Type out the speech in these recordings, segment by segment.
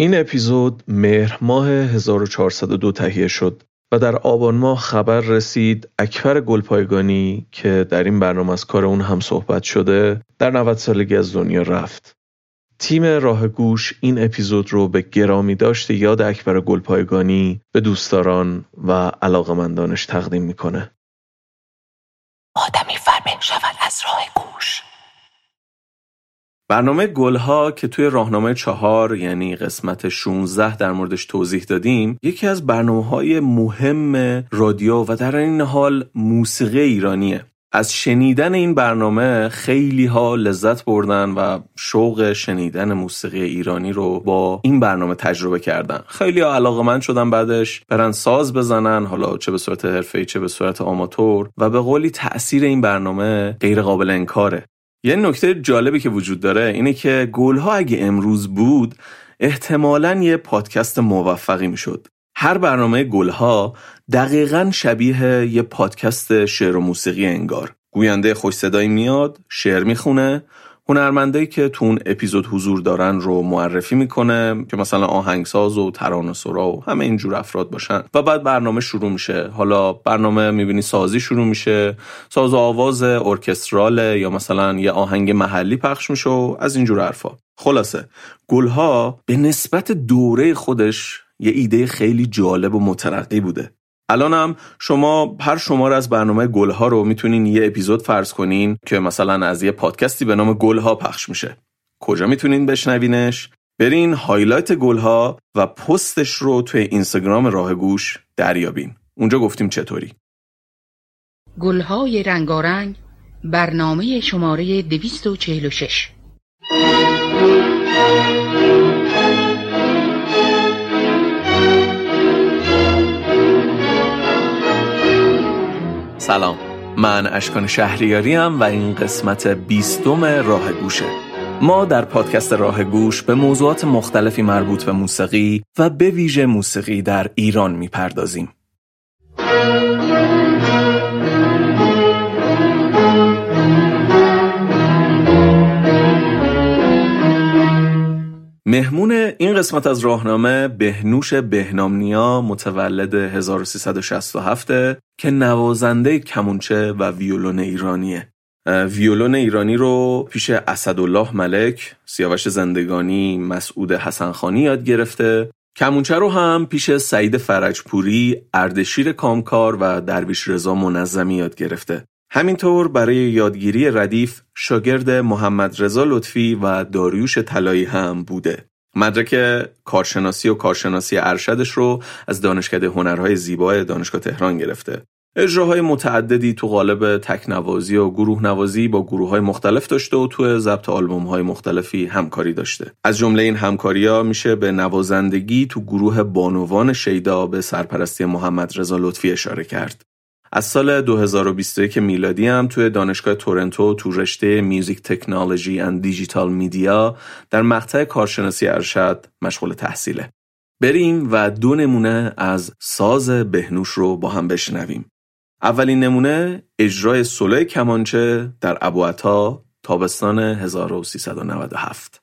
این اپیزود مهر ماه 1402 تهیه شد و در آبان ماه خبر رسید اکبر گلپایگانی که در این برنامه از کار اون هم صحبت شده در 90 سالگی از دنیا رفت. تیم راه گوش این اپیزود رو به گرامی داشته یاد اکبر گلپایگانی به دوستداران و علاقمندانش تقدیم می‌کنه. آدمی فرمه شود از راه گوش برنامه گلها که توی راهنامه چهار یعنی قسمت 16 در موردش توضیح دادیم یکی از برنامه های مهم رادیو و در این حال موسیقی ایرانیه. از شنیدن این برنامه خیلی ها لذت بردن و شوق شنیدن موسیقی ایرانی رو با این برنامه تجربه کردن. خیلی ها علاقه من شدن بعدش برن ساز بزنن حالا چه به صورت حرفه‌ای چه به صورت آماتور و به قولی تاثیر این برنامه غیر قابل انکاره. یه نکته جالبی که وجود داره اینه که گلها اگه امروز بود احتمالا یه پادکست موفقی می‌شد. هر برنامه گلها دقیقا شبیه یه پادکست شعر و موسیقی انگار. گوینده خوش صدایی میاد شعر می‌خونه هنرمندایی که تو اون اپیزود حضور دارن رو معرفی می‌کنه که مثلا آهنگساز و ترانه‌سرا و همه اینجور افراد باشن. و بعد برنامه شروع میشه. حالا برنامه می‌بینی سازی شروع میشه. ساز و آواز ارکستراله یا مثلا یه آهنگ محلی پخش میشه و از اینجور حرفا. خلاصه گلها به نسبت دوره خودش یه ایده خیلی جالب و مترقی بوده. الانم شما هر شماره از برنامه گلها رو می‌تونین یه اپیزود فرض کنین که مثلا از یه پادکستی به نام گلها پخش میشه. کجا می‌تونین بشنوینش؟ برین هایلایت گلها و پستش رو توی اینستاگرام راه گوش دریابین. اونجا گفتیم چطوری. گلهای رنگارنگ برنامه شماره 246 سلام. من اشکان شهریاریم و این قسمت بیستم راه گوشه. ما در پادکست راه گوش به موضوعات مختلفی مربوط به موسیقی و به ویژه موسیقی در ایران می‌پردازیم. مهمون این قسمت از راهنامه بهنوش بهنامنیا متولد 1367 که نوازنده کمونچه و ویولون ایرانیه ویولون ایرانی رو پیش اسدالله ملک، سیاوش زندگانی، مسعود حسنخانی یاد گرفته کمونچه رو هم پیش سعید فرجپوری، اردشیر کامکار و درویش رضا منظمی یاد گرفته. همینطور برای یادگیری ردیف شاگرد محمد رضا لطفی و داریوش طلایی هم بوده. مدرک کارشناسی و کارشناسی ارشدش رو از دانشکده هنرهای زیبای دانشگاه تهران گرفته. اجراهای متعددی تو قالب تکنوازی و گروه نوازی با گروه های مختلف داشته و تو ضبط آلبوم های مختلفی همکاری داشته. از جمله این همکاری ها میشه به نوازندگی تو گروه بانوان شیدا به سرپرستی محمد رضا لطفی اشاره کرد. از سال 2021 میلادی هم توی دانشگاه تورنتو تو رشته میوزیک تکنولوژی اند دیجیتال میدیا در مقطع کارشناسی ارشد مشغول تحصیله. بریم و دو نمونه از ساز بهنوش رو با هم بشنویم. اولین نمونه اجرای سولو کمانچه در ابوعطا تابستان 1397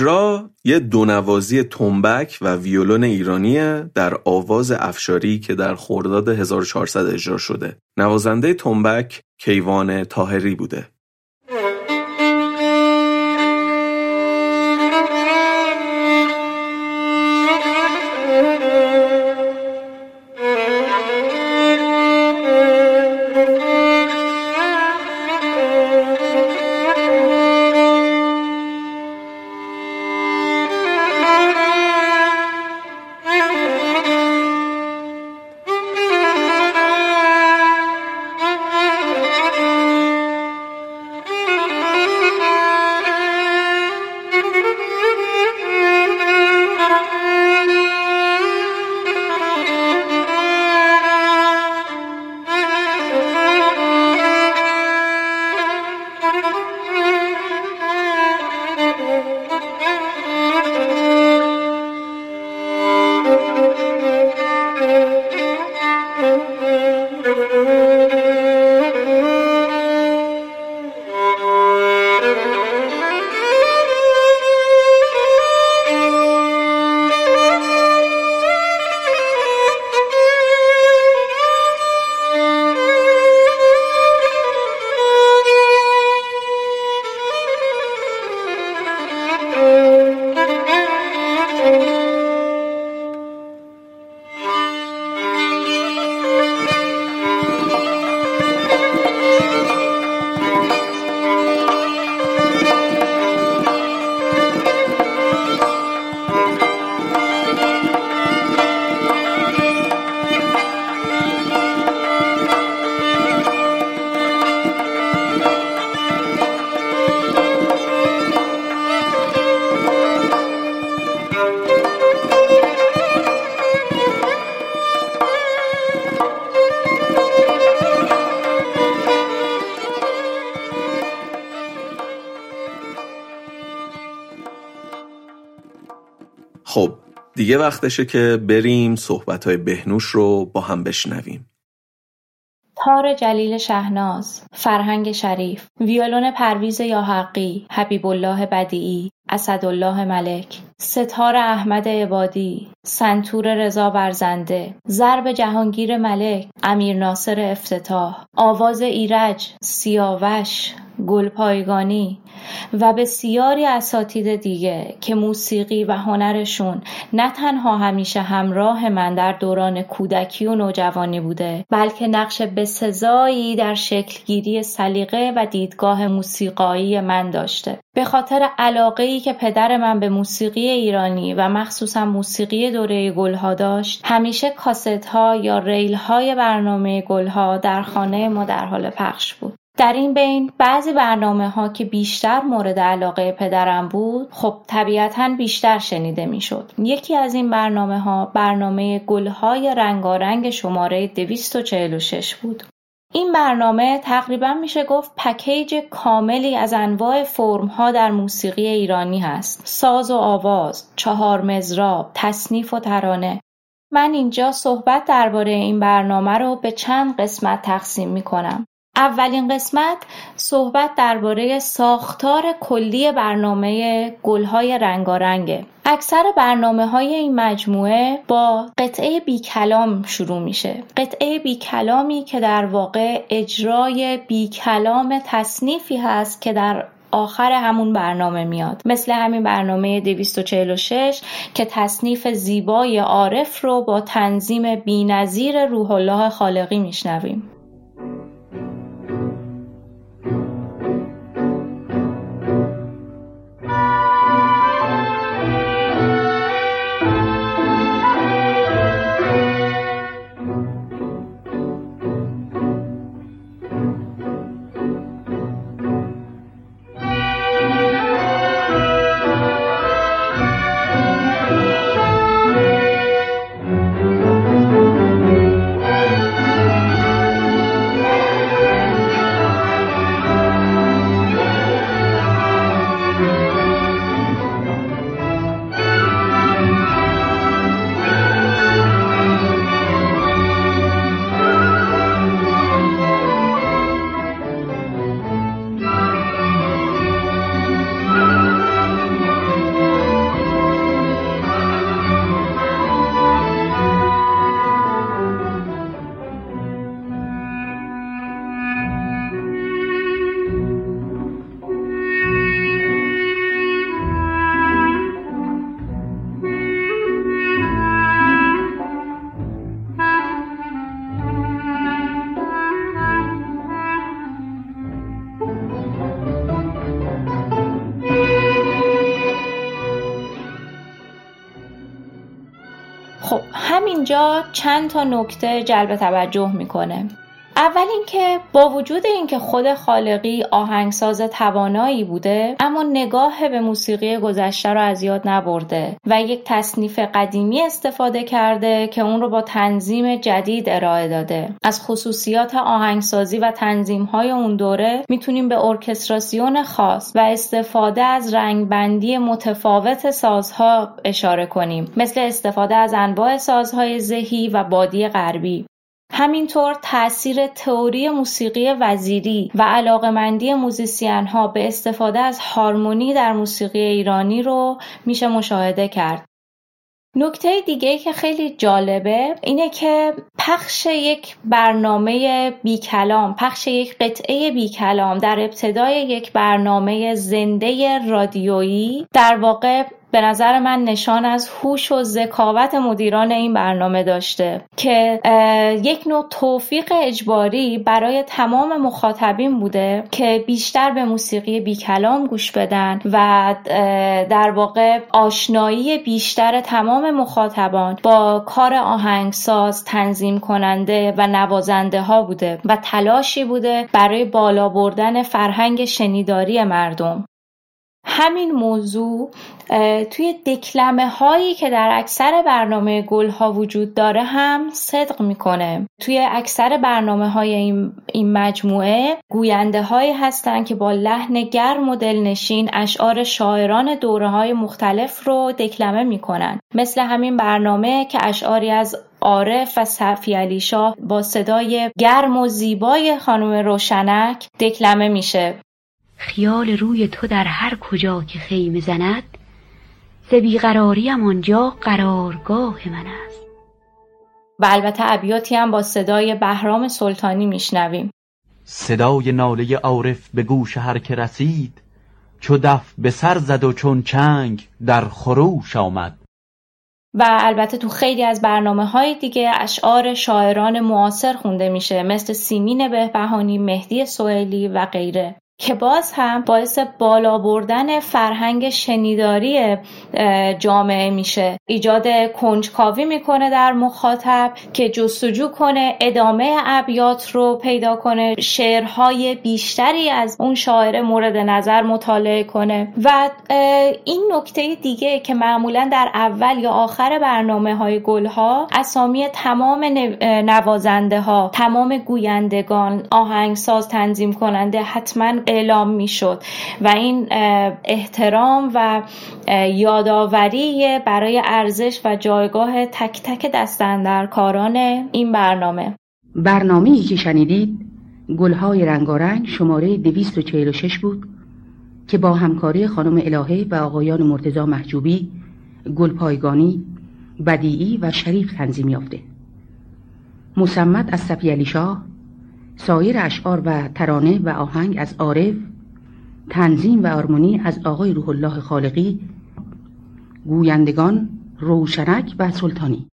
اجرا یه دونوازی تنبک و ویولون ایرانیه در آواز افشاری که در خرداد 1400 اجرا شده. نوازنده تنبک کیوان تاهری بوده. دیگه وقتشه که بریم صحبت های بهنوش رو با هم بشنویم. تار جلیل شهناز، فرهنگ شریف، ویولون پرویز یاحقی، حبیب الله بدیعی، اسدالله ملک، ستار احمد عبادی، سنتور رضا برزنده، ضرب جهانگیر ملک، امیر ناصر افتتاح، آواز ایرج، سیاوش، گلپایگانی و بسیاری اساتید دیگه که موسیقی و هنرشون نه تنها همیشه همراه من در دوران کودکی و نوجوانی بوده بلکه نقش بسزایی در شکلگیری سلیقه و دیدگاه موسیقایی من داشته. به خاطر علاقه ای که پدر من به موسیقی ایرانی و مخصوصا موسیقی دوره گلها داشت همیشه کاست ها یا ریل های برنامه گلها در خانه ما در حال پخش بود. در این بین بعضی برنامه ها که بیشتر مورد علاقه پدرم بود خب طبیعتا بیشتر شنیده می‌شد. یکی از این برنامه ها برنامه گلهای رنگارنگ شماره 246 بود. این برنامه تقریبا میشه گفت پکیج کاملی از انواع فرم ها در موسیقی ایرانی هست. ساز و آواز، چهار مزراب، تصنیف و ترانه. من اینجا صحبت درباره این برنامه رو به چند قسمت تقسیم می کنم. اولین قسمت صحبت درباره ساختار کلی برنامه گلهای رنگارنگه. اکثر برنامه های این مجموعه با قطعه بی کلام شروع میشه. قطعه بی کلامی که در واقع اجرای بی کلام تصنیفی هست که در آخر همون برنامه میاد. مثل همین برنامه 246 که تصنیف زیبای عارف رو با تنظیم بینظیر روح الله خالقی میشنویم. چند تا نکته جلب توجه می‌کنه. اول اینکه با وجود اینکه خود خالقی آهنگساز توانایی بوده اما نگاه به موسیقی گذشته رو از یاد نبرده و یک تصنیف قدیمی استفاده کرده که اون رو با تنظیم جدید ارائه داده. از خصوصیات آهنگسازی و تنظیم های اون دوره می‌تونیم به ارکستراسیون خاص و استفاده از رنگبندی متفاوت سازها اشاره کنیم مثل استفاده از انواع سازهای ذهی و بادی غربی. همینطور تاثیر تئوری موسیقی وزیری و علاقمندی موزیسین ها به استفاده از هارمونی در موسیقی ایرانی رو میشه مشاهده کرد. نکته دیگه که خیلی جالبه اینه که پخش یک برنامه بی کلام پخش یک قطعه بی کلام در ابتدای یک برنامه زنده رادیویی در واقع به نظر من نشان از هوش و ذکاوت مدیران این برنامه داشته که یک نوع توفیق اجباری برای تمام مخاطبین بوده که بیشتر به موسیقی بی کلام گوش بدن و در واقع آشنایی بیشتر تمام مخاطبان با کار آهنگساز تنظیم کننده و نوازنده ها بوده و تلاشی بوده برای بالا بردن فرهنگ شنیداری مردم. همین موضوع توی دکلمه هایی که در اکثر برنامه گل ها وجود داره هم صدق می‌کنه. توی اکثر برنامه های این, این مجموعه گوینده هایی هستن که با لحن گرم و دلنشین اشعار شاعران دوره های مختلف رو دکلمه می‌کنن. مثل همین برنامه که اشعاری از عارف و صفی علی شاه با صدای گرم و زیبای خانم روشنک دکلمه میشه. خیال روی تو در هر کجا که خیمه زند ز بیقراریم آنجا قرارگاه من است. و البته ابیاتی هم با صدای بهرام سلطانی میشنویم. صدای ناله عارف به گوش هر که رسید چو دف به سر زد و چون چنگ در خروش آمد. و البته تو خیلی از برنامه های دیگه اشعار شاعران معاصر خونده میشه مثل سیمین بهبهانی، مهدی سوئیلی و غیره. که باز هم باعث بالا بردن فرهنگ شنیداری جامعه میشه. ایجاد کنجکاوی می‌کنه در مخاطب که جستجو کنه ادامه ابیات رو پیدا کنه شعرهای بیشتری از اون شاعر مورد نظر مطالعه کنه. و این نکته دیگه که معمولا در اول یا آخر برنامه های گل ها اسامی تمام نوازنده ها تمام گویندگان آهنگساز تنظیم کننده حتما اعلام می‌شد. و این احترام و یادآوری برای ارزش و جایگاه تک تک دستندرکاران این برنامه. برنامه که شنیدید گلهای رنگارنگ شماره 246 بود که با همکاری خانم الهه و آقایان مرتزا محجوبی گلپایگانی بدیعی و شریف تنظیم یافته. مسمت از صفی علی سایر اشعار و ترانه و آهنگ از عارف تنظیم و آرمونی از آقای روح الله خالقی گویندگان روشنک و سلطانی.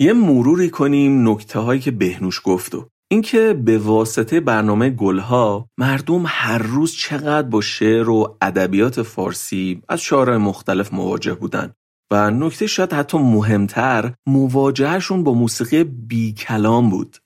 یه مروری کنیم نکته هایی که بهنوش گفت و. اینکه به واسطه برنامه گلها مردم هر روز چقدر با شعر و ادبیات فارسی از شعرهای مختلف مواجه بودن. و نکته شاید حتی مهمتر مواجهشون با موسیقی بی کلام بود.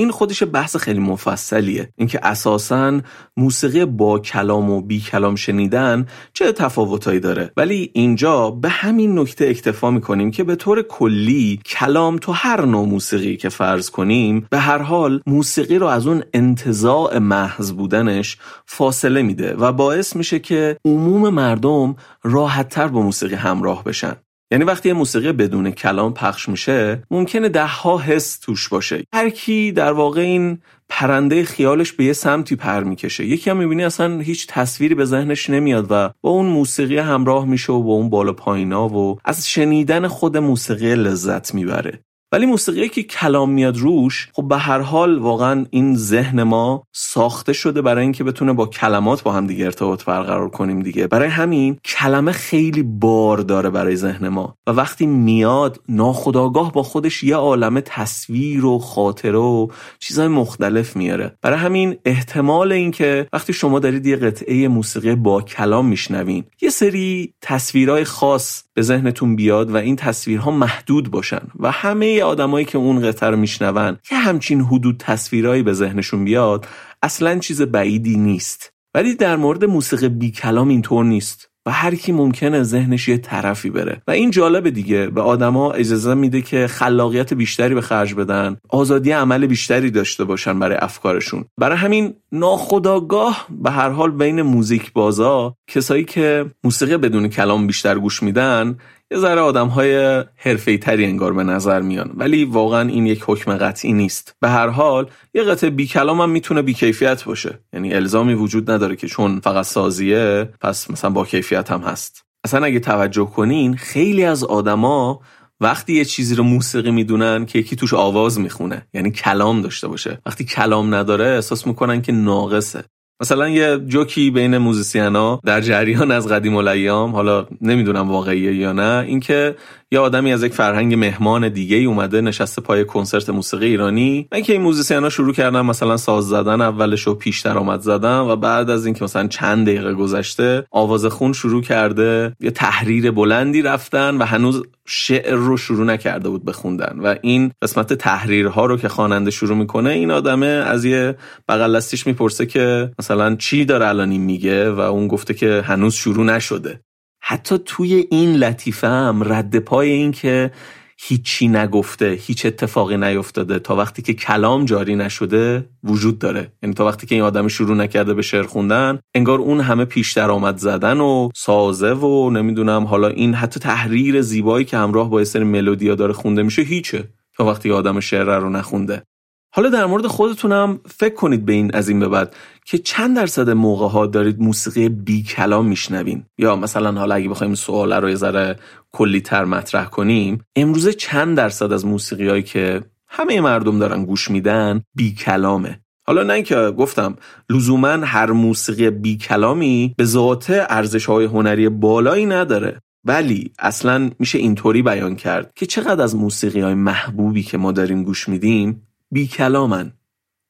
این خودش بحث خیلی مفصلیه. اینکه اساسا موسیقی با کلام و بی کلام شنیدن چه تفاوتایی داره. ولی اینجا به همین نکته اکتفا می‌کنیم که به طور کلی کلام تو هر نوع موسیقی که فرض کنیم به هر حال موسیقی رو از اون انتزاع محض بودنش فاصله میده و باعث میشه که عموم مردم راحتتر با موسیقی همراه بشن. یعنی وقتی یه موسیقی بدون کلام پخش میشه ممکنه ده ها حس توش باشه. هر کی در واقع این پرنده خیالش به یه سمتی پر می‌کشه. یکی هم می‌بینی اصلا هیچ تصویری به ذهنش نمیاد و با اون موسیقی همراه میشه و با اون بالا پایینا و از شنیدن خود موسیقی لذت می‌بره. ولی موسیقی که کلام میاد روش خب به هر حال واقعا این ذهن ما ساخته شده برای اینکه بتونه با کلمات با هم دیگه ارتباط برقرار کنیم دیگه. برای همین کلمه خیلی بار داره برای ذهن ما و وقتی میاد ناخداگاه با خودش یه عالم تصویر و خاطره و چیزهای مختلف میاره. برای همین احتمال اینکه وقتی شما دارید یه قطعه موسیقی با کلام میشنوین یه سری تصویرهای خاص به ذهنتون بیاد و این تصویرها محدود باشن و همه آدمایی که اون قطعه رو میشنون یه همچین حدود تصویرهایی به ذهنشون بیاد اصلا چیز بعیدی نیست. ولی در مورد موسیقی بی کلام اینطور نیست و هر کی ممکنه ذهنش یه طرفی بره. و این جالبه دیگه به آدما اجازه میده که خلاقیت بیشتری به خرج بدن آزادی عمل بیشتری داشته باشن برای افکارشون. برای همین ناخداگاه به هر حال بین موزیک بازا کسایی که موسیقی بدون کلام بیشتر گوش میدن یه ذره آدم های حرفه تری انگار به نظر میان. ولی واقعا این یک حکم قطعی نیست. به هر حال یه قطعه بی کلام هم می‌تونه بی کیفیت باشه. یعنی الزامی وجود نداره که چون فقط سازیه پس مثلا با کیفیت هم هست. اصلا اگه توجه کنین خیلی از آدما وقتی یه چیزی رو موسیقی می‌دونن که یکی توش آواز می‌خونه. یعنی کلام داشته باشه. وقتی کلام نداره احساس می‌کنن که ناقصه. مثلا یه جوکی بین موزیسینا در جریان از قدیم الایام حالا نمی‌دونم واقعیه یا نه اینکه یه آدمی از یک فرهنگ مهمان دیگه ای اومده نشسته پای کنسرت موسیقی ایرانی. من که این موزیسینا شروع کردن مثلا ساز زدن اولش و پیش درآمد زدن و بعد از اینکه مثلا چند دقیقه گذشته آواز خون شروع کرده یه تحریر بلندی رفتن و هنوز شعر رو شروع نکرده بود بخوندن و این قسمت تحریرها رو که خواننده شروع می‌کنه این آدمه از یه بغل دستیش می‌پرسه که مثلا چی داره الان میگه و اون گفته که هنوز شروع نشده. حتی توی این لطیفه هم رد پای این که هیچی نگفته هیچ اتفاقی نیفتاده. تا وقتی که کلام جاری نشده وجود داره. یعنی تا وقتی که این آدم شروع نکرده به شعر خوندن انگار اون همه پیش درآمد زدن و سازه و نمی‌دونم حالا این حتی تحریر زیبایی که همراه با سری ملودیا داره خونده میشه هیچه. تا وقتی آدم شعر رو نخونده. حالا در مورد خودتونم فکر کنید به این از این به بعد که چند درصد موقع ها دارید موسیقی بی کلام میشنوین. یا مثلا حالا اگه بخوایم سوال رو یه ذره کلی تر مطرح کنیم امروزه چند درصد از موسیقی هایی که همه مردم دارن گوش میدن بی کلامه حالا نه که گفتم لزوما هر موسیقی بی کلامی به ذات ارزش های هنری بالایی نداره. ولی اصلا میشه اینطوری بیان کرد که چقدر از موسیقی های محبوبی که ما داریم گوش میدیم بی کلامن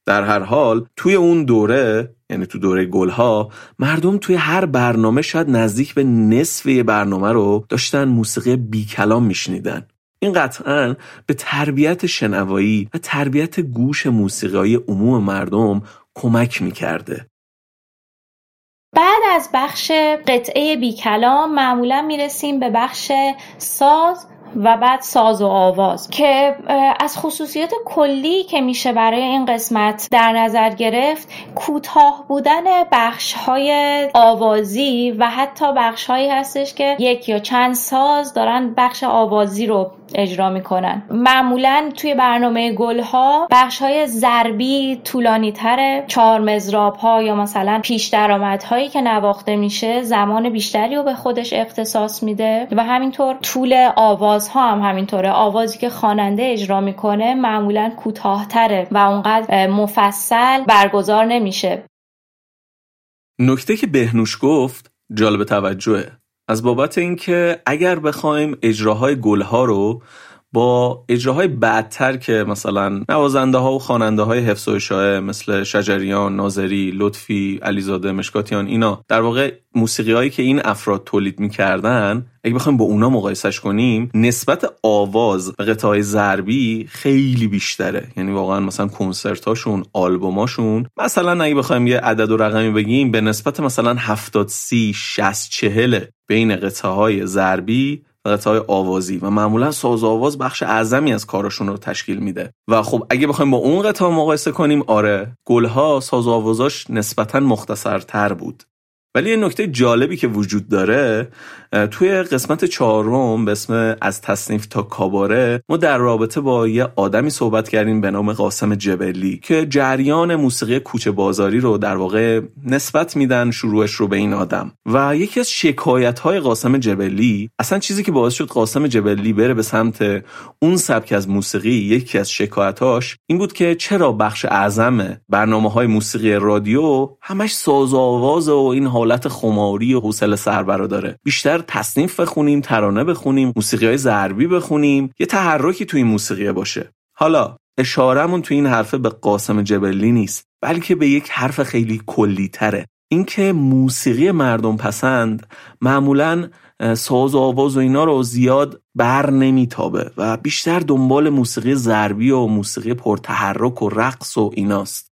در هر حال توی اون دوره یعنی تو دوره گلها مردم توی هر برنامه شاید نزدیک به نصف برنامه رو داشتن موسیقی بی کلام میشنیدن. این قطعا به تربیت شنوایی و تربیت گوش موسیقی عموم مردم کمک می‌کرده. بعد از بخش قطعه بی کلام معمولا می‌رسیم به بخش ساز و بعد ساز و آواز که از خصوصیات کلی که میشه برای این قسمت در نظر گرفت کوتاه بودن بخش های آوازی و حتی بخش هایی هستش که یک یا چند ساز دارن بخش آوازی رو اجرا می‌کنن. معمولا توی برنامه گل ها بخش های ضربی طولانی تره چهار مزراب ها یا مثلا پیش درآمد هایی که نواخته میشه زمان بیشتری رو به خودش اختصاص میده و همینطور طول آواز ها هم همینطوره. آوازی که خواننده اجرا می‌کنه معمولا کوتاهتره و اونقدر مفصل برگزار نمیشه. نکته که بهنوش گفت جالب توجهه. از بابت اینکه اگر بخوایم اجراهای گلها رو با اجراهای بعدتر که مثلا نوازنده ها و خواننده های حفظ و اشاعه مثل شجریان، ناظری، لطفی، علیزاده، مشکاتیان اینا در واقع موسیقی هایی که این افراد تولید می‌کردن اگه بخوایم با اونا مقایسش کنیم نسبت آواز و قطعه ضربی خیلی بیشتره. یعنی واقعا مثلا کنسرتاشون آلبوماشون مثلا اگه بخوایم یه عدد و رقمی بگیم به نسبت مثلا 70 30 60 40 بین قطعه های ضربی های آوازی و معمولا ساز آواز بخش اعظمی از کارشون رو تشکیل میده. و خب اگه بخوایم با اون قطعه مقایسه کنیم آره گلها ساز آوازاش نسبتا مختصرتر بود. ولی یه نکته جالبی که وجود داره توی قسمت چهارم به اسم از تصنیف تا کاباره ما در رابطه با یه آدمی صحبت کردیم به نام قاسم جبلی که جریان موسیقی کوچه بازاری رو در واقع نسبت میدن شروعش رو به این آدم. و یکی از شکایت های قاسم جبلی اصلا چیزی که باعث شد قاسم جبلی بره به سمت اون سبک از موسیقی یکی از شکایتاش این بود که چرا بخش اعظم برنامه های موسیقی رادیو همش ساز و آواز و این حالت خماری و حوصله سربرا داره بیشتر تصنیف بخونیم ترانه بخونیم موسیقی های ضربی بخونیم. یه تحرکی تو این موسیقی باشه. حالا اشارمون تو این حرفه به قاسم جبلی نیست بلکه به یک حرف خیلی کلی تره اینکه موسیقی مردم پسند معمولا ساز و آواز و اینا رو زیاد بر نمیتابه و بیشتر دنبال موسیقی ضربی و موسیقی پرتحرک و رقص و ایناست.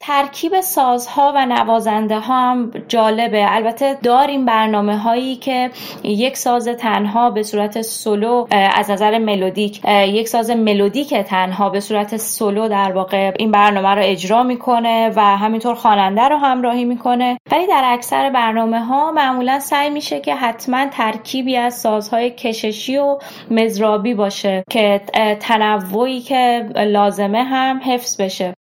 ترکیب سازها و نوازنده ها هم جالبه. البته داریم برنامه هایی که یک ساز تنها به صورت سولو از نظر ملودیک یک ساز ملودیک تنها به صورت سولو در واقع این برنامه رو اجرا می‌کنه و همینطور خواننده رو همراهی می‌کنه. ولی در اکثر برنامه ها معمولا سعی میشه که حتما ترکیبی از سازهای کششی و مزرابی باشه که تنوعی که لازمه هم حفظ بشه.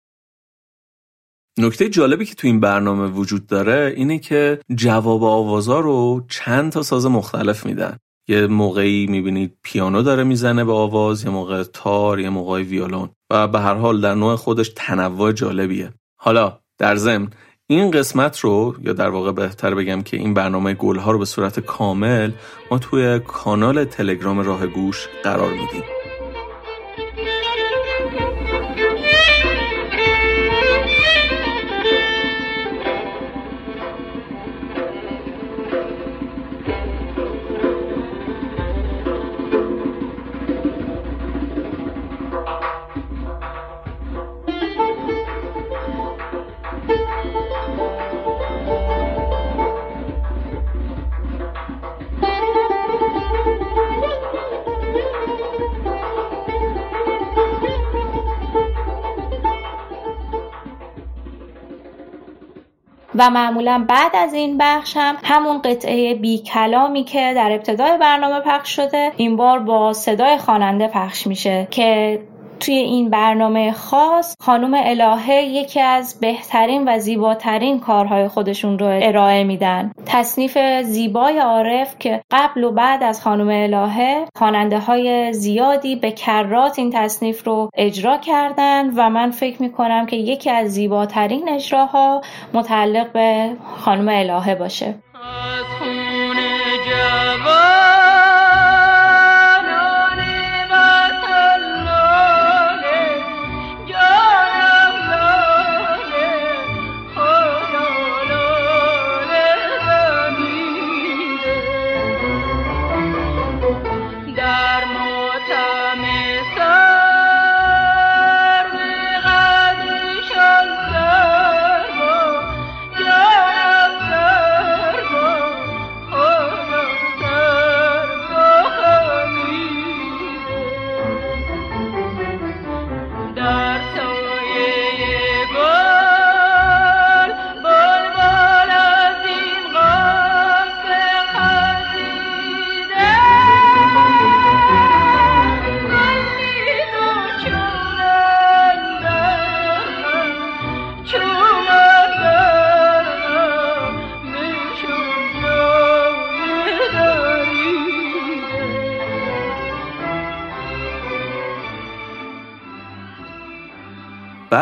نکته جالبی که تو این برنامه وجود داره اینه که جواب آوازا رو چند تا ساز مختلف میدن. یه موقعی می‌بینید پیانو داره می‌زنه به آواز یه موقع تار یه موقع ویولون. و به هر حال در نوع خودش تنوع جالبیه. حالا در ضمن این قسمت رو یا در واقع بهتر بگم که این برنامه گلها رو به صورت کامل ما توی کانال تلگرام راه گوش قرار میدیم. و معمولا بعد از این بخش هم همون قطعه بی کلامی که در ابتدای برنامه پخش شده این بار با صدای خواننده پخش میشه که توی این برنامه خاص خانم الهه یکی از بهترین و زیباترین کارهای خودشون رو ارائه میدن. تصنیف زیبای عارف که قبل و بعد از خانم الهه خواننده های زیادی به کرات این تصنیف رو اجرا کردن و من فکر می‌کنم که یکی از زیباترین اجراها متعلق به خانم الهه باشه.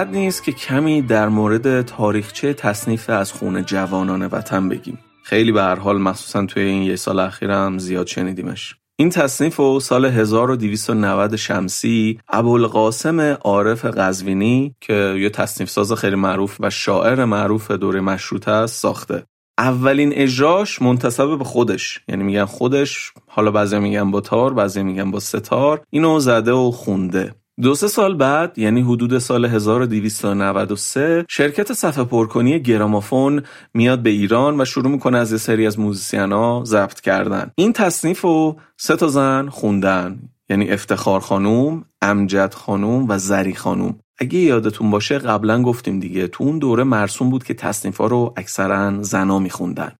بد نیست که کمی در مورد تاریخچه تصنیف از خون جوانان وطن بگیم. خیلی به هر حال مخصوصا توی این یه سال اخیرم زیاد شنیدیمش. این تصنیف و سال 1290 شمسی ابوالقاسم عارف قزوینی که یه تصنیف ساز خیلی معروف و شاعر معروف دوره مشروطه است ساخته. اولین اجراش منتصب به خودش. یعنی میگن خودش حالا بعضی میگن با تار بعضی میگن با ستار. اینو زده و خونده. دو سه سال بعد یعنی حدود سال 1293 شرکت صفحه پرکنی گرامافون میاد به ایران و شروع می‌کنه از یه سری از موزیسینا ضبط کردن. این تصنیف رو سه تا زن خوندن یعنی افتخار خانوم، امجد خانوم و زری خانوم. اگه یادتون باشه قبلا گفتیم دیگه تو اون دوره مرسوم بود که تصنیفا رو اکثرا زنا میخوندن.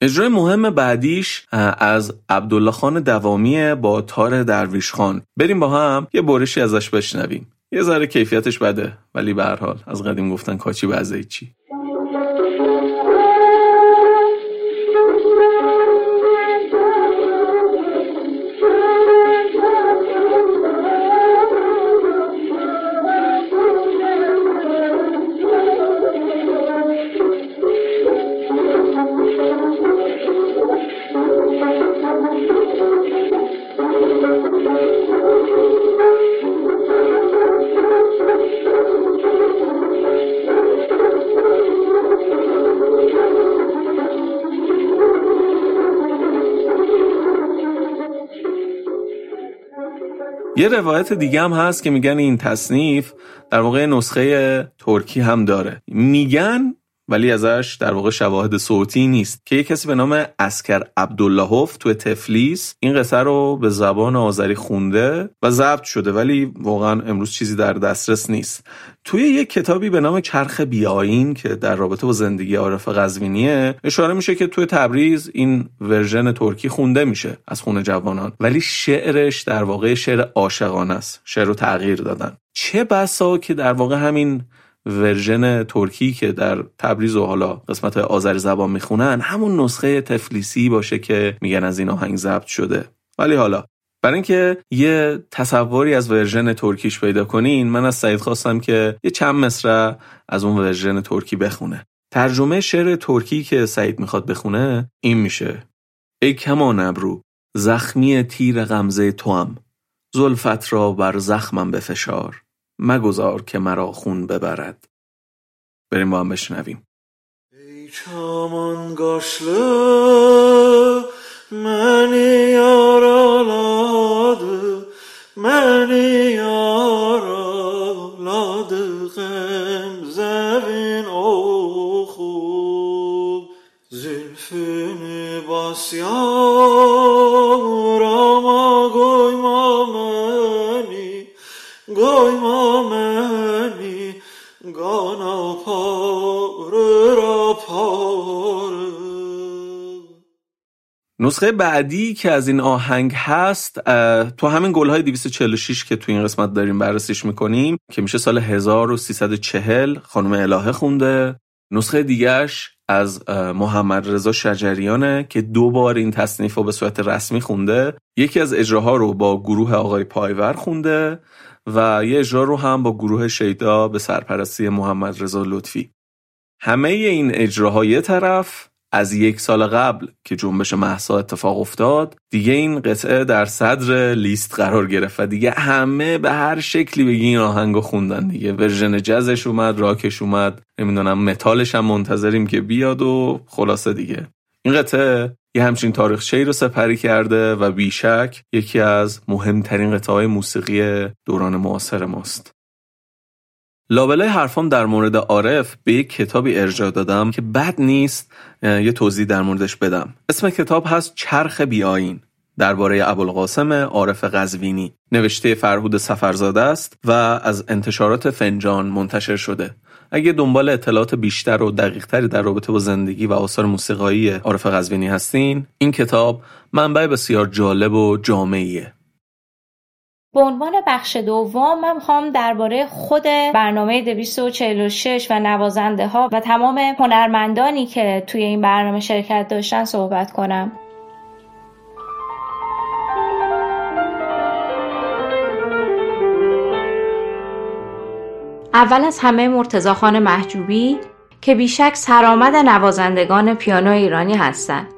اجرای مهم بعدیش از عبدالله خان دوامی با تار درویش خان. بریم با هم یه برشی ازش بشنویم. یه ذره کیفیتش بده ولی به هر حال از قدیم گفتن کاچی بعضی چی. یه روایت دیگه هم هست که میگن این تصنیف در واقع نسخه ترکی هم داره. میگن ولی ازش در واقع شواهد صوتی نیست که یه کسی به نام عسکر عبدالله‌اف توی تفلیس این قصه رو به زبان آذری خونده و ضبط شده ولی واقعا امروز چیزی در دسترس نیست. توی یک کتابی به نام چرخ بی‌آیین که در رابطه با زندگی عارف قزوینیه اشاره میشه که توی تبریز این version ترکی خونده میشه از خون جوانان. ولی شعرش در واقع شعر عاشقانه است شعر رو تغییر دادن. چه بسا که در واقع همین version ترکی که در تبریز و حالا قسمت آذری زبان می‌خونن همون نسخه تفلیسی باشه که میگن از این آهنگ ضبط شده. ولی حالا برای اینکه یه تصوری از version ترکیش پیدا کنین من از سعید خواستم که یه چند مصرع از اون version ترکی بخونه. ترجمه شعر ترکی که سعید می‌خواد بخونه این میشه. ای کمان ابرو زخمی تیر غمزه توام زلفت را بر زخمم بفشار. مگذار که مرا خون ببرد. بریم با هم بشنویم. ای کمان گاشلو منی یارالاdı منی yaralladı غمزوین او خوب زلفünü bas نسخه بعدی که از این آهنگ هست تو همین گل های 246 که تو این قسمت داریم بررسیش می‌کنیم که میشه سال 1340 خانم الهه خونده. نسخه دیگهش از محمد رضا شجریانه که دو بار این تصنیف رو به صورت رسمی خونده. یکی از اجراها رو با گروه آقای پایور خونده و یه اجرا رو هم با گروه شیدا به سرپرستی محمد رضا لطفی. همه این اجراهای طرف از یک سال قبل که جنبش محسا اتفاق افتاد دیگه این قطعه در صدر لیست قرار گرفت و دیگه همه به هر شکلی بگی این آهنگو خوندن دیگه. ورژن جزش اومد راکش اومد نمی‌دونم متالش هم منتظریم که بیاد و خلاصه دیگه. این قطعه یه همچین تاریخچه‌ای رو سپری کرده و بیشک یکی از مهمترین قطعه موسیقی دوران معاصر ماست. لابلای حرفام در مورد عارف به یک کتابی ارجاع دادم که بد نیست یه توضیح در موردش بدم. اسم کتاب هست چرخ بیاین درباره ابوالقاسم عارف قزوینی نوشته فرهود سفرزاده است و از انتشارات فنجان منتشر شده. اگه دنبال اطلاعات بیشتر و دقیقتری در رابطه با زندگی و آثار موسیقایی عارف قزوینی هستین این کتاب منبع بسیار جالب و جامعیه. به عنوان بخش دوم من می‌خوام درباره خود برنامه 246 و نوازنده ها و تمام هنرمندانی که توی این برنامه شرکت داشتن صحبت کنم اول از همه مرتزا خان محجوبی که بیشک سرآمد نوازندگان پیانو ایرانی هستند.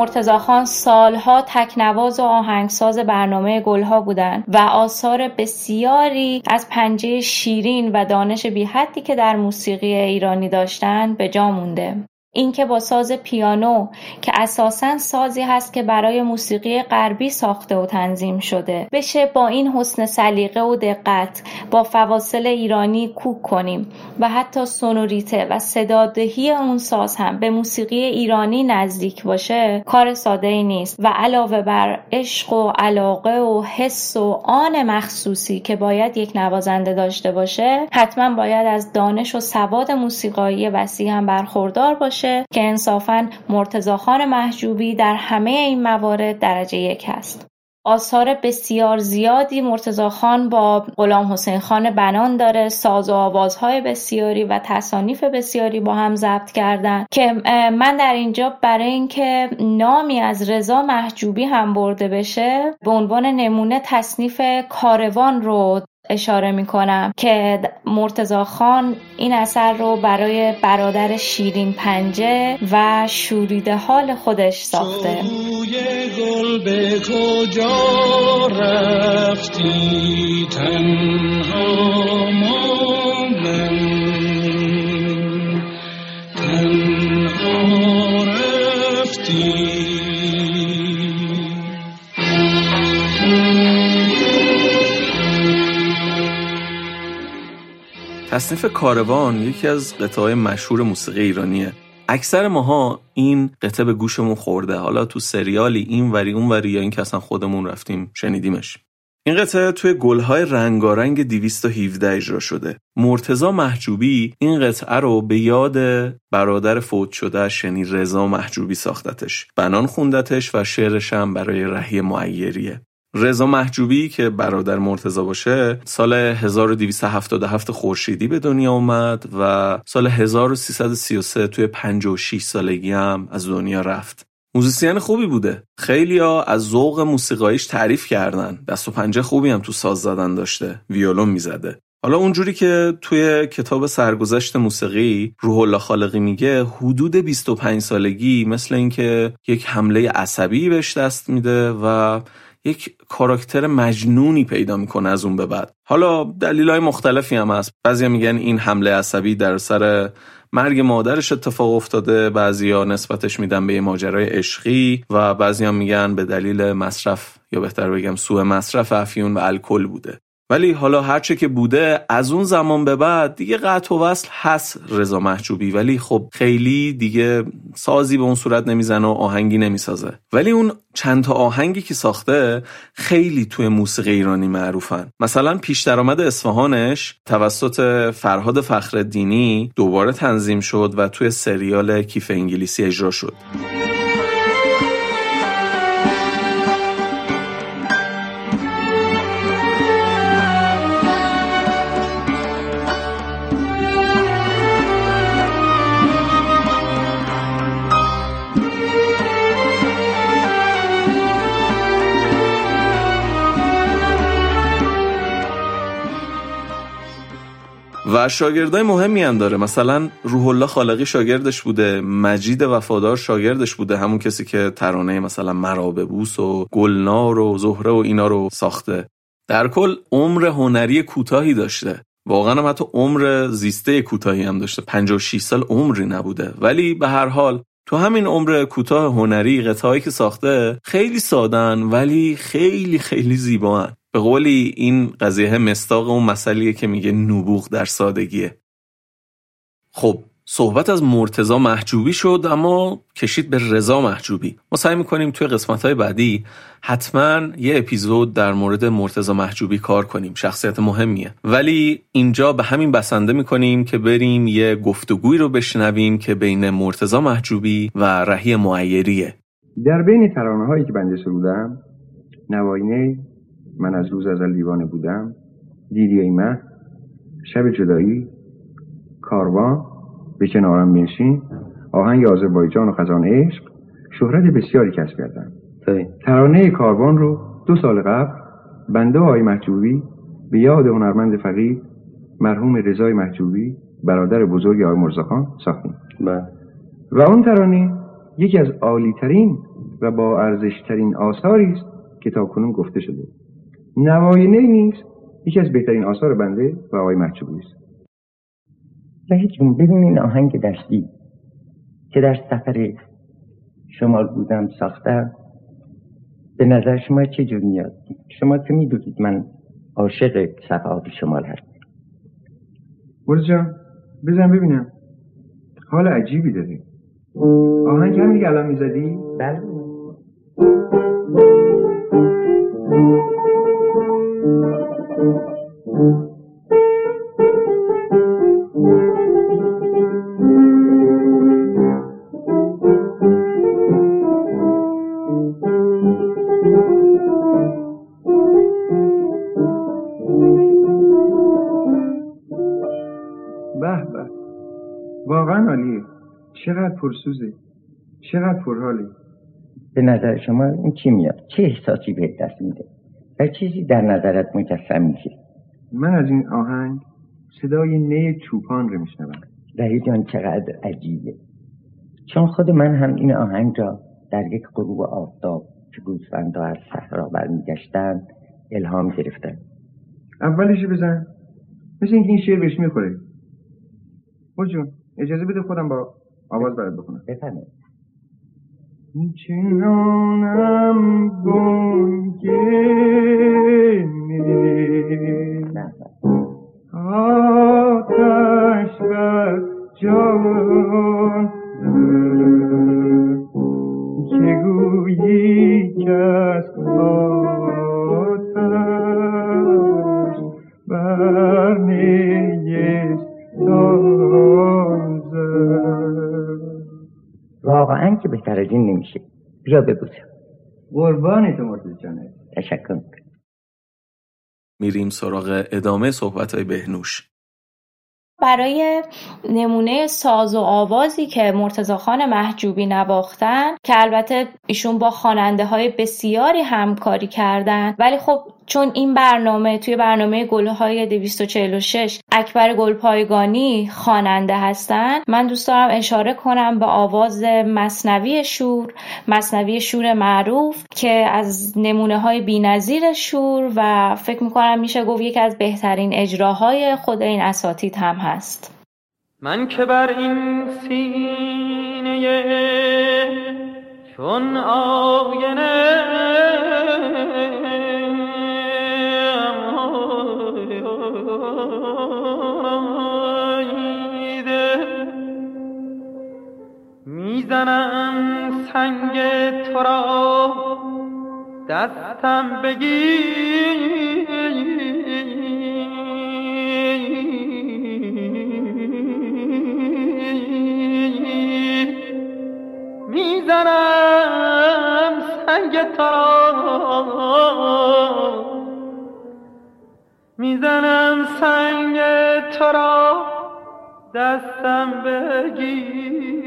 مرتزا خان سالها تکنواز و آهنگساز برنامه گلها بودند و آثار بسیاری از پنجه شیرین و دانش بیحدی که در موسیقی ایرانی داشتند به جا مونده. اینکه با ساز پیانو که اساسا سازی هست که برای موسیقی غربی ساخته و تنظیم شده. بشه با این حسن سلیقه و دقت با فواصل ایرانی کوک کنیم و حتی سونوریته و صدادهی اون ساز هم به موسیقی ایرانی نزدیک باشه کار ساده ای نیست. و علاوه بر عشق و علاقه و حس و آن مخصوصی که باید یک نوازنده داشته باشه حتما باید از دانش و سواد موسیقایی وسیع هم برخوردار باشه. که انصافا مرتزا خان محجوبی در همه این موارد درجه یک است. آثار بسیار زیادی مرتزا خان با غلام حسین خان بنان داره ساز و آوازهای بسیاری و تصانیف بسیاری با هم ضبط کردن که من در اینجا برای اینکه نامی از رضا محجوبی هم برده بشه به عنوان نمونه تصنیف کاروان رو اشاره می کنم که مرتزا خان این اثر رو برای برادر شیرین پنجه و شوریده حال خودش ساخته. رفتی؟ تنها تصنیف کاروان یکی از قطعه مشهور موسیقی ایرانیه اکثر ماها این قطعه به گوشمون خورده حالا تو سریالی این وری اون وری یا این که اصلا خودمون رفتیم شنیدیمش این قطعه توی گلهای رنگارنگ 217 اجرا شده. مرتزا محجوبی این قطعه رو به یاد برادر فوت شده یعنی رضا محجوبی ساختتش. بنان خوندتش و شعرش هم برای رهی معیریه. رضا محجوبی که برادر مرتزا باشه سال 1277 خورشیدی به دنیا اومد و سال 1333 توی 56 سالگی هم از دنیا رفت. موزیسین خوبی بوده. خیلی ها از ذوق موسیقاییش تعریف کردن. دست و پنجه خوبی هم تو ساز زدن داشته. ویولون می‌زده. حالا اونجوری که توی کتاب سرگذشت موسیقی روح الله خالقی میگه حدود 25 سالگی مثل اینکه یک حمله عصبی بهش دست میده و یک کاراکتر مجنونی پیدا می‌کنه از اون به بعد. حالا دلیل های مختلفی هم هست. بعضی میگن این حمله عصبی در سر مرگ مادرش اتفاق افتاده بعضیا نسبتش میدن به یه ماجرای عشقی و بعضی میگن به دلیل مصرف یا بهتر بگم سوء مصرف افیون و الکل بوده. ولی حالا هرچه که بوده از اون زمان به بعد دیگه قطع و وصل هست رضا محجوبی. ولی خب خیلی دیگه سازی به اون صورت نمی‌زنه و آهنگی نمی‌سازه. ولی اون چند تا آهنگی که ساخته خیلی توی موسیقی ایرانی معروفن. مثلا پیش درآمد اصفهانش توسط فرهاد فخرالدینی دوباره تنظیم شد و توی سریال کیف انگلیسی اجرا شد. شاگردای مهمی هم داره. مثلا روح الله خالقی شاگردش بوده مجید وفادار شاگردش بوده همون کسی که ترانه مثلا مراببوس و گلنار و زهره و اینا رو ساخته. در کل عمر هنری کوتاهی داشته. واقعا هم حتی عمر زیسته کوتاهی هم داشته. 56 سال عمری نبوده. ولی به هر حال تو همین عمر کوتاه هنری قطعهایی که ساخته خیلی سادن ولی خیلی خیلی زیبا به قولی این قضیه مستاق اون مسئله که میگه نبوغ در سادگیه. خب صحبت از مرتزا محجوبی شد اما کشید به رضا محجوبی. ما سعی می‌کنیم توی قسمت بعدی حتما یه اپیزود در مورد مرتزا محجوبی کار کنیم. شخصیت مهمیه. ولی اینجا به همین بسنده می‌کنیم که بریم یه گفتگوی رو بشنویم که بین مرتزا محجوبی و رهی معیریه. در بین ترانه هایی که بنده سرودم نواینه من از روز ازل دیوانه بودم دیدی ای مه شب جدایی کاروان به کنارم بنشین آهنگ آذربایجان و خزان عشق شهرت بسیاری کسب کردن ترانه کاروان رو دو سال قبل بنده آقای محجوبی به یاد هنرمند فقید مرحوم رضای محجوبی برادر بزرگ آقای مرزاخان ساختیم. بله. و اون ترانه یکی از عالیترین و با ارزشترین آثاری است که تا کنون گفته شده نواینه نیست. یکی از بهترین آثار بنده و آقای محجوبی است وحید جون ببین این آهنگ دستی که در سفر شمال بودم ساختم به نظر شما چه جور میاد؟ شما که می‌دونید؟ من عاشق صفحات شمال هستم. جان بزن ببینم. حال عجیبی داری آهنگ هم دیگه الان می‌زدی؟ بله. واقعا عالیه. چقدر پرسوزه. چقدر پرحاله. به نظر شما این چی میاد؟ چه احساسی به دست میده؟ و چیزی در نظرت مجسم میشه من از این آهنگ صدای نی چوپان رو میشنوم. رهی جان چقدر عجیبه. چون خود من هم این آهنگ را در یک غروب آفتاب که گوسفندها از صحرا برمیگشتند الهام گرفتم. اولش بزن. مثل اینکه این شعر بهش می‌خوره. جون اجازه بده خودم با آواز برات بخونم. بفرمایید. چنانم گنگه. آتش بر جان که گویی کس واقعا که بهتر از این نمیشه. بیا ببوسم. قربان تو مرتضی جانه تشکر. می‌کنم میریم سراغ ادامه صحبت های بهنوش. برای نمونه ساز و آوازی که مرتضی خان محجوبی نواختن که البته ایشون با خواننده های بسیاری همکاری کردن. ولی خب چون این برنامه توی برنامه گلهای 246 اکبر گلپایگانی خواننده هستن من دوست دارم اشاره کنم به آواز مصنوی شور مصنوی شور معروف که از نمونه های شور و فکر می‌کنم میشه گفت یکی از بهترین اجراهای خود این اساتید هم هست. من که بر این سینه چون آینه می‌زنم سنگ تو را. دستم بگیر. می‌زنم سنگ تو را. می‌زنم سنگ تو را. دستم بگیر.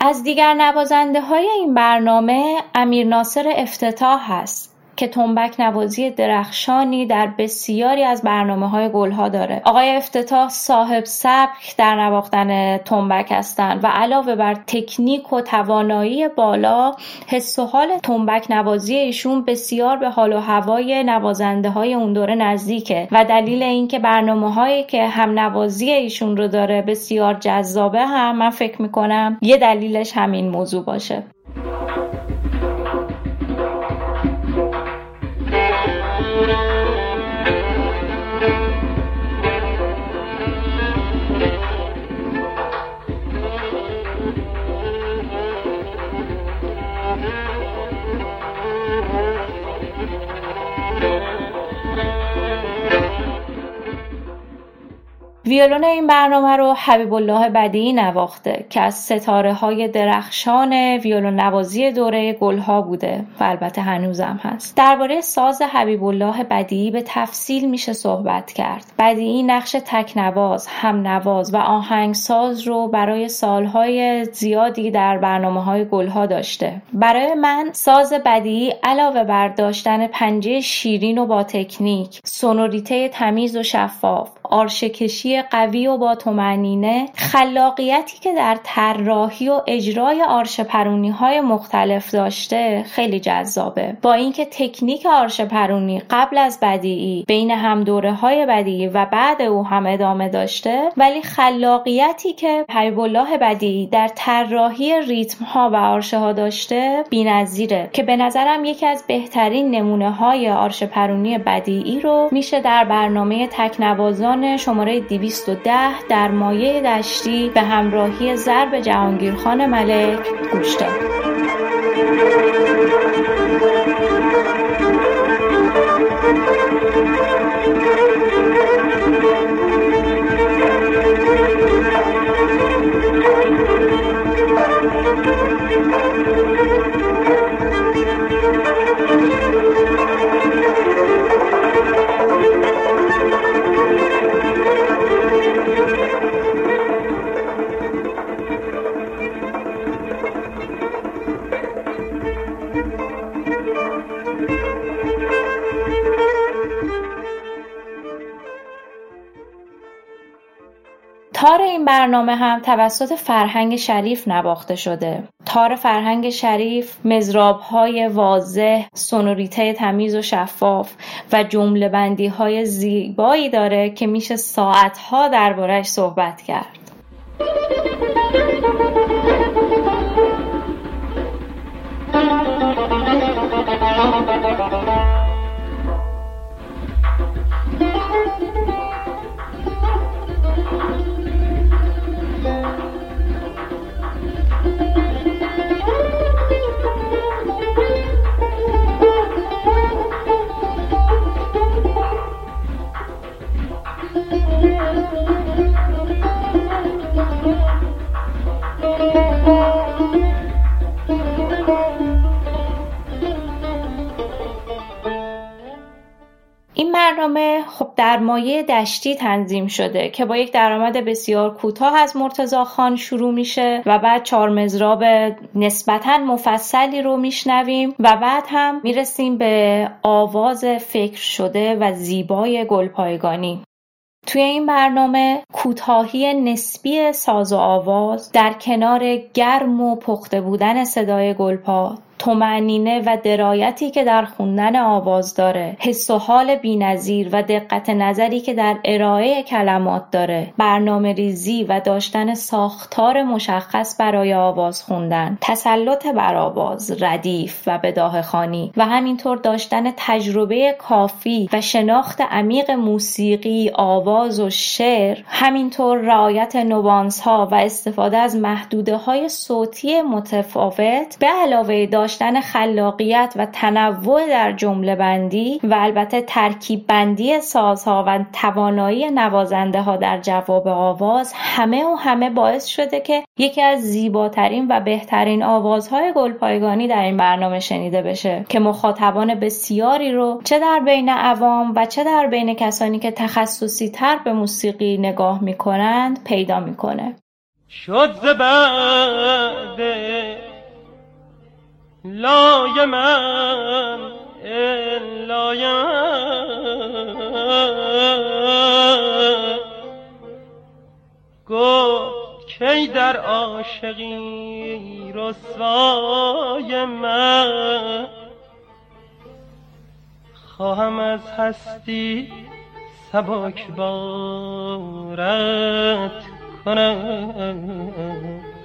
از دیگر نوازنده های این برنامه امیر ناصر افتتاح هست. که تنبک نوازی درخشانی در بسیاری از برنامه های گلها داره. آقای افتتاح صاحب سبک در نواختن تنبک هستند و علاوه بر تکنیک و توانایی بالا حس و حال تنبک نوازی ایشون بسیار به حال و هوای نوازنده های اون دوره نزدیکه و دلیل اینکه برنامه هایی که هم نوازی ایشون رو داره بسیار جذابه هم من فکر می‌کنم یه دلیلش همین موضوع باشه. ویولون این برنامه رو حبیب الله بدیعی نواخته که از ستاره های درخشان ویولون نوازی دوره گلها بوده و البته هنوزم هست. درباره ساز حبیب الله بدیعی به تفصیل میشه صحبت کرد. بدیعی نقش تکنواز هم نواز و آهنگساز رو برای سالهای زیادی در برنامه های گلها داشته. برای من ساز بدیعی علاوه بر داشتن پنجه شیرین و با تکنیک سونوریته تمیز و شفاف آرشکشی قوی و با تومنینه خلاقیتی که در طراحی و اجرای آرش پرونی های مختلف داشته خیلی جذابه. با اینکه تکنیک آرش پرونی قبل از بدیعی بین هم دوره های بدیعی و بعد او هم ادامه داشته ولی خلاقیتی که حبیب الله بدیعی در طراحی ریتم ها و آرشه ها داشته بی‌نظیره که به نظرم یکی از بهترین نمونه های آرش پرونی بدیعی رو میشه در برنامه تکنوازان شماره 210 در مایه دشتی به همراهی ضرب جهانگیرخان ملک گوش داد. برنامه هم توسط فرهنگ شریف نواخته شده. تار فرهنگ شریف های واضح سونوریته تمیز و شفاف و جمله بندی های زیبایی داره که میشه ساعتها دربارش صحبت کرد. برنامه خب در مایه دشتی تنظیم شده که با یک درآمد بسیار کوتاه از مرتزا خان شروع میشه و بعد چهار مزراب نسبتا مفصلی رو میشنویم و بعد هم می‌رسیم به آواز فکر شده و زیبای گلپایگانی. توی این برنامه کوتاهی نسبی ساز و آواز در کنار گرم و پخته بودن صدای گلپا تومنینه و درایتی که در خوندن آواز داره حس و حال بینظیر و دقت نظری که در ارائه کلمات داره برنامه ریزی و داشتن ساختار مشخص برای آواز خوندن تسلط بر آواز ردیف و بداه خانی و همینطور داشتن تجربه کافی و شناخت عمیق موسیقی آواز و شعر همینطور رعایت نوانس ها و استفاده از محدوده های صوتی متفاوت به علاوه داشتن خلاقیت و تنوع در جمله بندی و البته ترکیب بندی سازها و توانایی نوازنده ها در جواب آواز همه و همه باعث شده که یکی از زیباترین و بهترین آوازهای گلپایگانی در این برنامه شنیده بشه که مخاطبان بسیاری رو چه در بین عوام و چه در بین کسانی که تخصصی تر به موسیقی نگاه می‌کنند پیدا می‌کنه. شد لای من لای من. گفت کی در عاشقی رسوای من. خواهم از هستی سبک بارت کنم.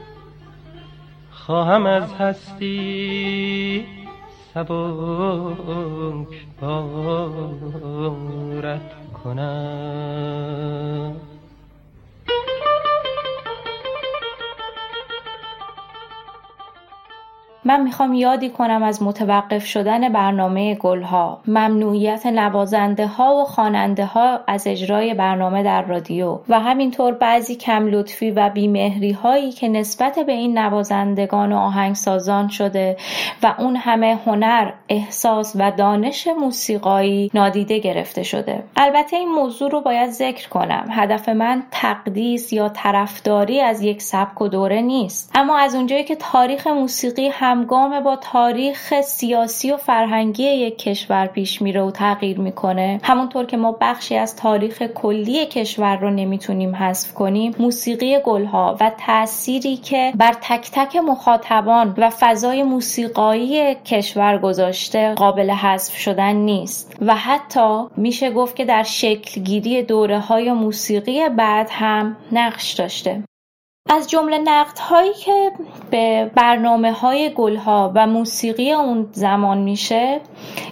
خواهم از هستی سبک بارت کنم. من می‌خوام یادی کنم از متوقف شدن برنامه گلها ممنوعیت نوازنده ها و خواننده ها از اجرای برنامه در رادیو و همینطور بعضی کم لطفی و بیمهری هایی که نسبت به این نوازندگان و آهنگسازان شده و اون همه هنر احساس و دانش موسیقایی نادیده گرفته شده. البته این موضوع رو باید ذکر کنم. هدف من تقدیس یا طرفداری از یک سبک و دوره نیست. اما از اونجایی که تاریخ موسیقی هم همگام با تاریخ سیاسی و فرهنگی یک کشور پیش میره و تغییر می‌کنه. همونطور که ما بخشی از تاریخ کلی کشور رو نمی‌تونیم حذف کنیم موسیقی گلها و تأثیری که بر تک تک مخاطبان و فضای موسیقایی کشور گذاشته قابل حذف شدن نیست. و حتی میشه گفت که در شکلگیری دوره های موسیقی بعد هم نقش داشته. از جمله هایی که به برنامه های گلها و موسیقی اون زمان میشه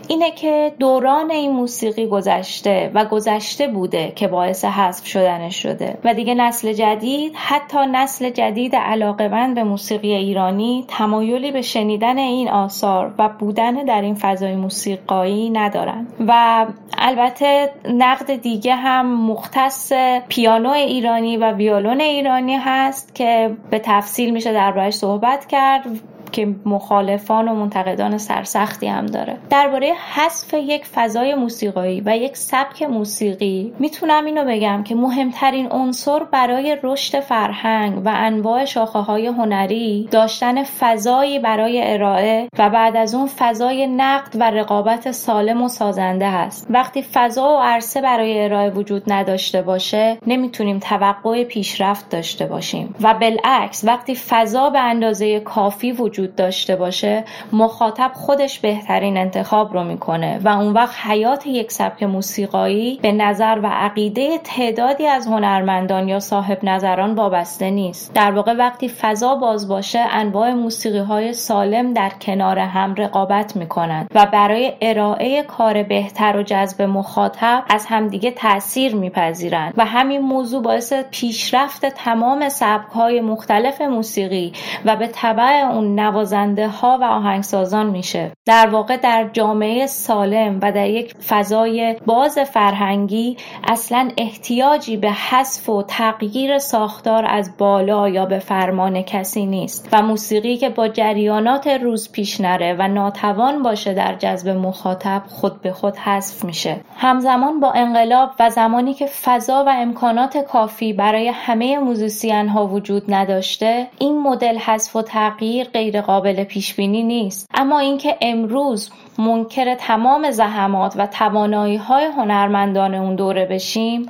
اینه که دوران این موسیقی گذشته و گذشته بوده که باعث حذف شدنش شده. و دیگه نسل جدید حتی نسل جدید علاقمند به موسیقی ایرانی تمایلی به شنیدن این آثار و بودن در این فضای موسیقایی ندارن. و البته نقد دیگه هم مختص پیانو ایرانی و ویولون ایرانی هست. که به تفصیل میشه دربارهش صحبت کرد. که مخالفان و منتقدان سرسختی هم داره. درباره حذف یک فضای موسیقایی و یک سبک موسیقی می‌تونم اینو بگم که مهمترین عنصر برای رشد فرهنگ و انواع شاخه های هنری داشتن فضایی برای ارائه و بعد از اون فضای نقد و رقابت سالم و سازنده هست. وقتی فضا و عرصه برای ارائه وجود نداشته باشه نمی‌تونیم توقع پیشرفت داشته باشیم. و بالعکس وقتی فضا به اندازه کافی وجود وجود داشته باشه مخاطب خودش بهترین انتخاب رو می‌کنه و اون وقت حیات یک سبک موسیقایی به نظر و عقیده تعدادی از هنرمندان یا صاحب نظران وابسته نیست. در واقع وقتی فضا باز باشه انواع موسیقی های سالم در کنار هم رقابت می‌کنند و برای ارائه کار بهتر و جذب مخاطب از همدیگه تاثیر میپذیرند و همین موضوع باعث پیشرفت تمام سبک های مختلف موسیقی و به طبع اون نوازنده ها و آهنگسازان میشه. در واقع در جامعه سالم و در یک فضای باز فرهنگی اصلا احتیاجی به حذف و تغییر ساختار از بالا یا به فرمان کسی نیست و موسیقی که با جریانات روز پیش نره و ناتوان باشه در جذب مخاطب خود به خود حذف میشه. همزمان با انقلاب و زمانی که فضا و امکانات کافی برای همه موزیسین ها وجود نداشته این مدل حذف و تغییر غیر قابل پیش بینی نیست. اما اینکه امروز منکر تمام زحمات و توانایی های هنرمندان اون دوره بشیم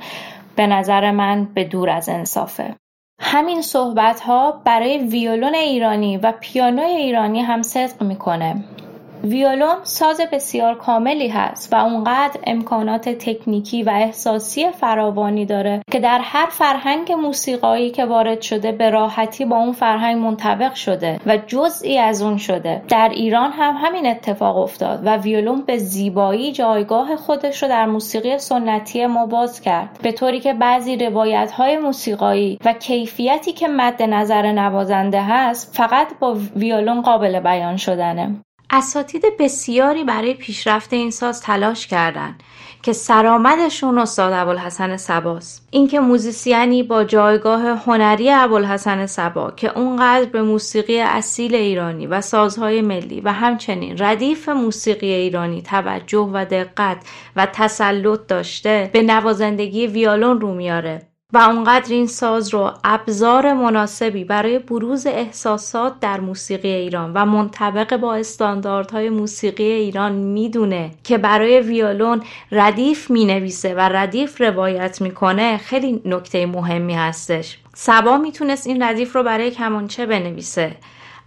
به نظر من به دور از انصافه. همین صحبت ها برای ویولون ایرانی و پیانوی ایرانی هم صدق می‌کنه. ویولون ساز بسیار کاملی هست و اونقدر امکانات تکنیکی و احساسی فراوانی داره که در هر فرهنگ موسیقایی که وارد شده به راحتی با اون فرهنگ منطبق شده و جزئی از اون شده. در ایران هم همین اتفاق افتاد و ویولون به زیبایی جایگاه خودش رو در موسیقی سنتی ما باز کرد. به طوری که بعضی روایت های موسیقایی و کیفیتی که مد نظر نوازنده هست فقط با ویولون قابل بیان شدنه. اساتید بسیاری برای پیشرفت این ساز تلاش کردند که سرآمدشون استاد ابوالحسن صباست اینکه موزیسیانی با جایگاه هنری ابوالحسن صبا که اونقدر به موسیقی اصیل ایرانی و سازهای ملی و همچنین ردیف موسیقی ایرانی توجه و دقت و تسلط داشته به نوازندگی ویالون رو میاره. و اونقدر این ساز رو ابزار مناسبی برای بروز احساسات در موسیقی ایران و منطبق با استانداردهای موسیقی ایران می‌دونه که برای ویولون ردیف می‌نویسه و ردیف روایت می‌کنه خیلی نکته مهمی هستش. سبا می‌تونست این ردیف رو برای کمانچه بنویسه.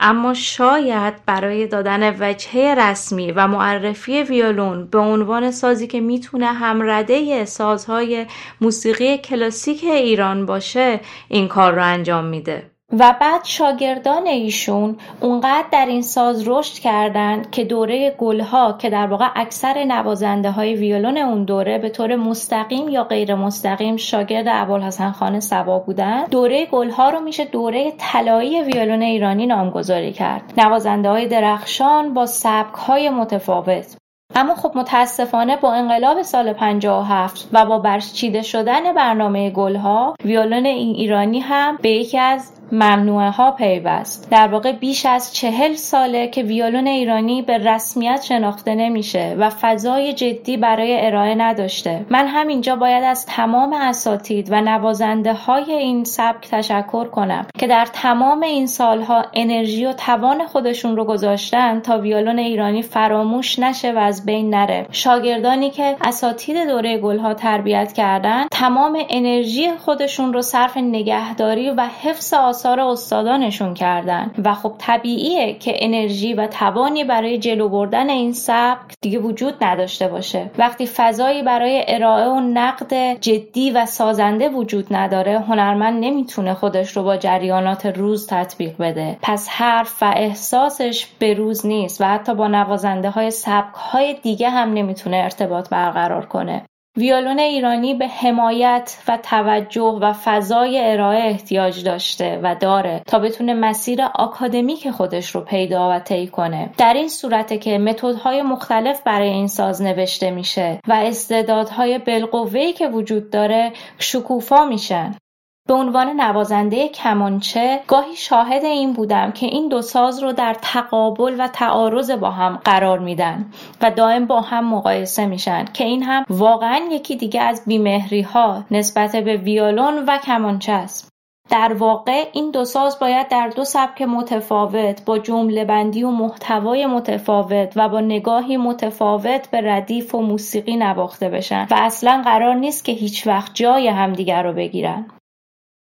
اما شاید برای دادن وجهه رسمی و معرفی ویولون به عنوان سازی که می‌تونه همرده سازهای موسیقی کلاسیک ایران باشه این کار رو انجام میده. و بعد شاگردان ایشون اونقدر در این ساز رشد کردند که دوره گلها که در واقع اکثر نوازنده های ویولون اون دوره به طور مستقیم یا غیر مستقیم شاگرد ابوالحسن خان سبا بودن دوره گلها رو میشه دوره طلایی ویولون ایرانی نامگذاری کرد. نوازنده های درخشان با سبک های متفاوت. اما خب متاسفانه با انقلاب سال 57 و با برچیده شدن برنامه گلها ویولون این ایرانی هم به یکی از ممنوعه ها پیوست. در واقع بیش از چهل ساله که ویولون ایرانی به رسمیت شناخته نمیشه و فضای جدی برای ارائه نداشته. من همینجا باید از تمام اساتید و نوازنده های این سبک تشکر کنم که در تمام این سالها انرژی و توان خودشون رو گذاشتن تا ویولون ایرانی فراموش نشه و از بین نره. شاگردانی که اساتید دوره گلها تربیت کردن تمام انرژی خودشون رو صرف نگهداری و حفظ آثار استادانشون کردن. و خب طبیعیه که انرژی و توانی برای جلو بردن این سبک دیگه وجود نداشته باشه. وقتی فضایی برای ارائه و نقد جدی و سازنده وجود نداره هنرمند نمی‌تونه خودش رو با جریانات روز تطبیق بده. پس حرف و احساسش به روز نیست و حتی با نوازنده های سبک های دیگه هم نمی‌تونه ارتباط برقرار کنه. ویولون ایرانی به حمایت و توجه و فضای ارائه احتیاج داشته و داره تا بتونه مسیر آکادمیک خودش رو پیدا و طی کنه. در این صورته که متدهای مختلف برای این ساز نوشته میشه و استعدادهای بالقوه‌ای که وجود داره شکوفا میشن. به عنوان نوازنده کمانچه گاهی شاهد این بودم که این دو ساز رو در تقابل و تعارض با هم قرار میدن و دائم با هم مقایسه میشن که این هم واقعا یکی دیگه از بیمهری ها نسبت به ویولون و کمانچه است. در واقع این دو ساز باید در دو سبک متفاوت با جمله بندی و محتوای متفاوت و با نگاهی متفاوت به ردیف و موسیقی نواخته بشن و اصلا قرار نیست که هیچ وقت جای همدیگر رو بگیرن.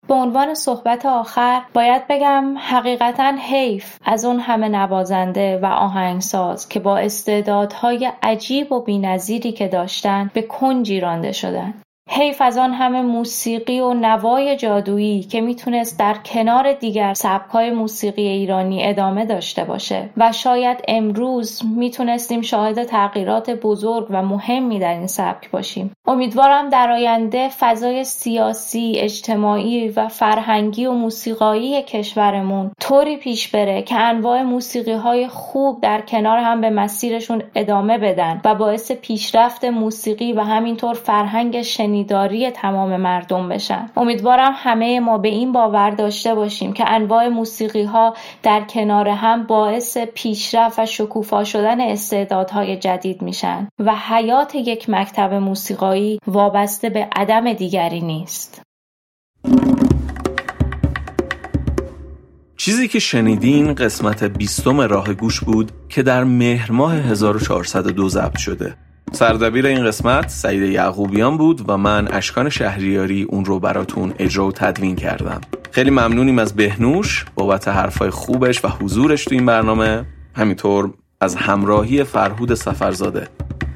به عنوان صحبت آخر باید بگم حقیقتا حیف از اون همه نوازنده و آهنگساز که با استعدادهای عجیب و بینظیری که داشتن به کنجی رانده شدن. حیف از آن همه موسیقی و نوای جادویی که می‌تونست در کنار دیگر سبکای موسیقی ایرانی ادامه داشته باشه. و شاید امروز می‌تونستیم شاهد تغییرات بزرگ و مهمی در این سبک باشیم. امیدوارم در آینده فضای سیاسی اجتماعی و فرهنگی و موسیقایی کشورمون طوری پیش بره که انواع موسیقی های خوب در کنار هم به مسیرشون ادامه بدن و باعث پیشرفت موسیقی و همینطور فرهنگ شنی شنیداری تمام مردم بشن. امیدوارم همه ما به این باور داشته باشیم که انواع موسیقی ها در کنار هم باعث پیشرفت و شکوفا شدن استعدادهای جدید میشن و حیات یک مکتب موسیقایی وابسته به عدم دیگری نیست. چیزی که شنیدین قسمت بیستم راه گوش بود که در مهر ماه 1402 ضبط شده. سردبیر این قسمت سعید یعقوبیان بود و من اشکان شهریاری اون رو براتون اجرا و تدوین کردم. خیلی ممنونیم از بهنوش بابت حرفای خوبش و حضورش تو این برنامه. همینطور از همراهی فرهود سفرزاده.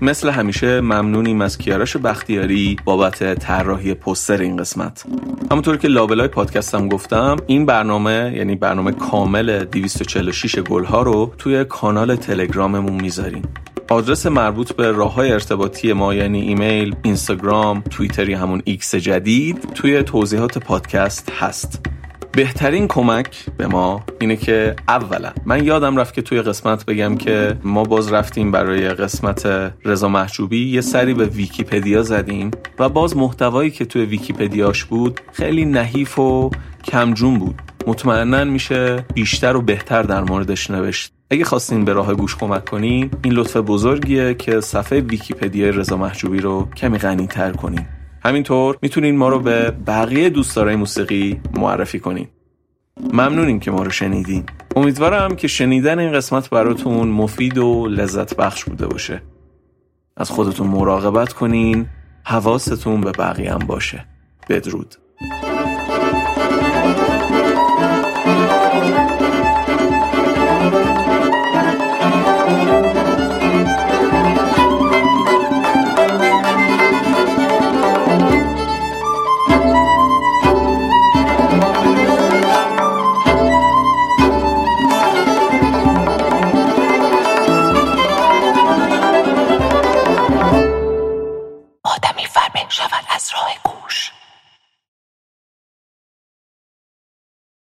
مثل همیشه ممنونیم از کیارش بختیاری بابت طراحی پستر این قسمت. همونطور که لابلای پادکستم گفتم این برنامه یعنی برنامه کامل 246 گلها رو توی کانال تلگراممون می‌ذاریم. آدرس مربوط به راه های ارتباطی ما یعنی ایمیل، اینستاگرام، توییتری همون ایکس جدید توی توضیحات پادکست هست. بهترین کمک به ما اینه که اولا من یادم رفت که توی قسمت بگم که ما باز رفتیم برای قسمت رضا محجوبی یه سری به ویکیپدیا زدیم و باز محتوایی که توی ویکیپدیاش بود خیلی نحیف و کمجون بود. مطمئنا میشه بیشتر و بهتر در موردش نوشت. اگه خواستین به راه گوش کمک کنین این لطف بزرگیه که صفحه ویکیپدیا رضا محجوبی رو کمی غنی تر کنین. همینطور می‌تونین ما رو به بقیه دوستدارای موسیقی معرفی کنین. ممنونیم که ما رو شنیدین. امیدوارم که شنیدن این قسمت براتون مفید و لذت بخش بوده باشه. از خودتون مراقبت کنین حواستون به بقیه هم باشه. بدرود.